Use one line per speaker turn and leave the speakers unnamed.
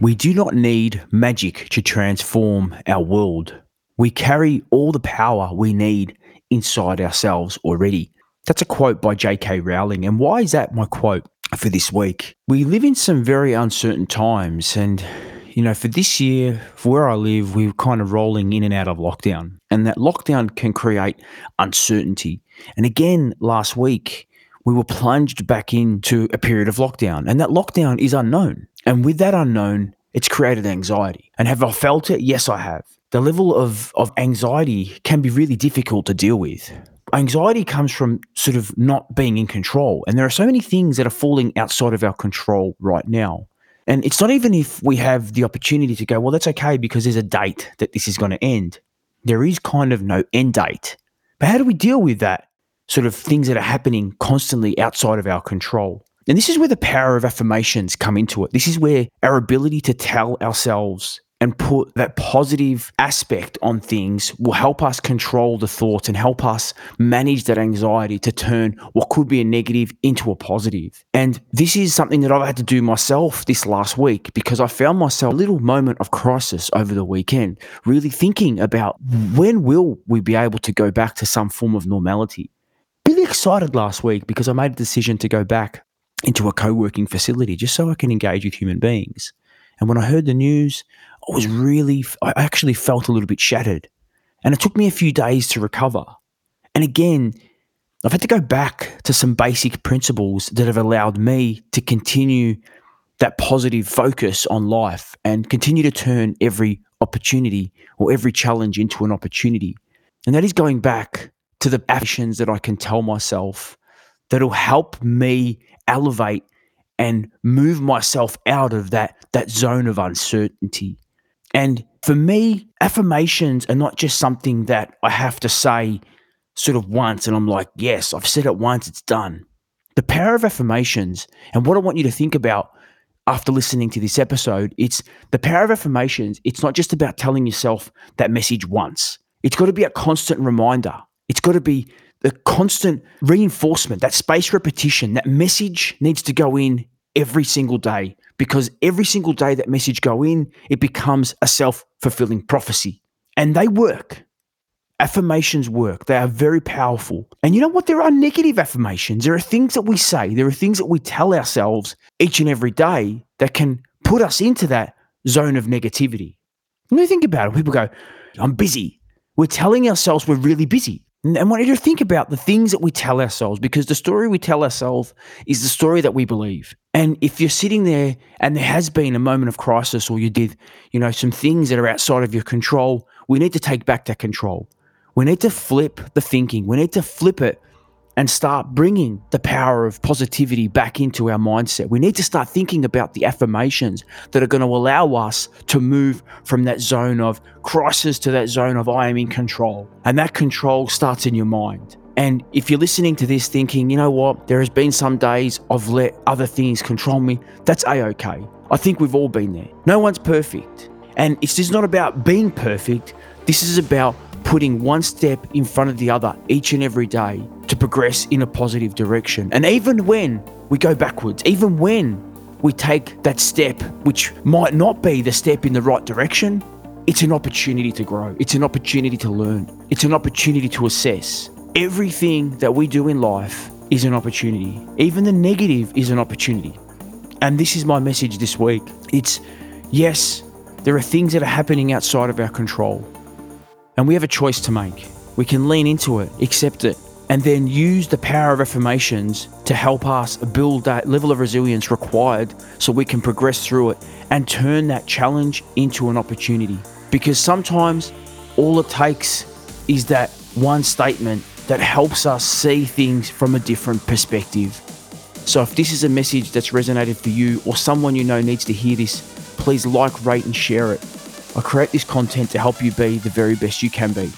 We do not need magic to transform our world. We carry all the power we need inside ourselves already. That's a quote by J.K. Rowling. And why is that my quote for this week? We live in some very uncertain times. And, you know, for this year, for where I live, we're kind of rolling in and out of lockdown. And that lockdown can create uncertainty. And again, last week, we were plunged back into a period of lockdown. And that lockdown is unknown. And with that unknown, it's created anxiety. And have I felt it? Yes, I have. The level of, of anxiety can be really difficult to deal with. Anxiety comes from sort of not being in control. And there are so many things that are falling outside of our control right now. And it's not even if we have the opportunity to go, well, that's okay because there's a date that this is going to end. There is kind of no end date. But how do we deal with that sort of things that are happening constantly outside of our control? And this is where the power of affirmations come into it. This is where our ability to tell ourselves and put that positive aspect on things will help us control the thoughts and help us manage that anxiety to turn what could be a negative into a positive. And this is something that I've had to do myself this last week because I found myself a little moment of crisis over the weekend, really thinking about when will we be able to go back to some form of normality. Really excited last week because I made a decision to go back into a co-working facility just so I can engage with human beings. And when I heard the news, I was really, I actually felt a little bit shattered. And it took me a few days to recover. And again, I've had to go back to some basic principles that have allowed me to continue that positive focus on life and continue to turn every opportunity or every challenge into an opportunity. And that is going back to the actions that I can tell myself that'll help me elevate and move myself out of that that zone of uncertainty. And for me, affirmations are not just something that I have to say sort of once and I'm like, yes, I've said it once, it's done. The power of affirmations and what I want you to think about after listening to this episode, it's the power of affirmations. It's not just about telling yourself that message once. It's got to be a constant reminder. It's got to be the constant reinforcement, that space repetition, that message needs to go in every single day because every single day that message go in, it becomes a self-fulfilling prophecy. And they work. Affirmations work. They are very powerful. And you know what? There are negative affirmations. There are things that we say, there are things that we tell ourselves each and every day that can put us into that zone of negativity. When you think about it, people go, I'm busy. We're telling ourselves we're really busy. And I want you to think about the things that we tell ourselves because the story we tell ourselves is the story that we believe. And if you're sitting there and there has been a moment of crisis or you did, you know, some things that are outside of your control, we need to take back that control. We need to flip the thinking. We need to flip it and start bringing the power of positivity back into our mindset. We need to start thinking about the affirmations that are going to allow us to move from that zone of crisis to that zone of I am in control. And that control starts in your mind. And if you're listening to this thinking, you know what, there has been some days I've let other things control me, that's a okay. I think we've all been there. No one's perfect. And it's just not about being perfect. This is about putting one step in front of the other each and every day progress in a positive direction. And even when we go backwards, even when we take that step, which might not be the step in the right direction, it's an opportunity to grow. It's an opportunity to learn. It's an opportunity to assess. Everything that we do in life is an opportunity. Even the negative is an opportunity. And this is my message this week. It's yes, there are things that are happening outside of our control. And we have a choice to make. We can lean into it, accept it, and then use the power of affirmations to help us build that level of resilience required so we can progress through it and turn that challenge into an opportunity. Because sometimes all it takes is that one statement that helps us see things from a different perspective. So if this is a message that's resonated for you or someone you know needs to hear this, please like, rate, and share it. I create this content to help you be the very best you can be.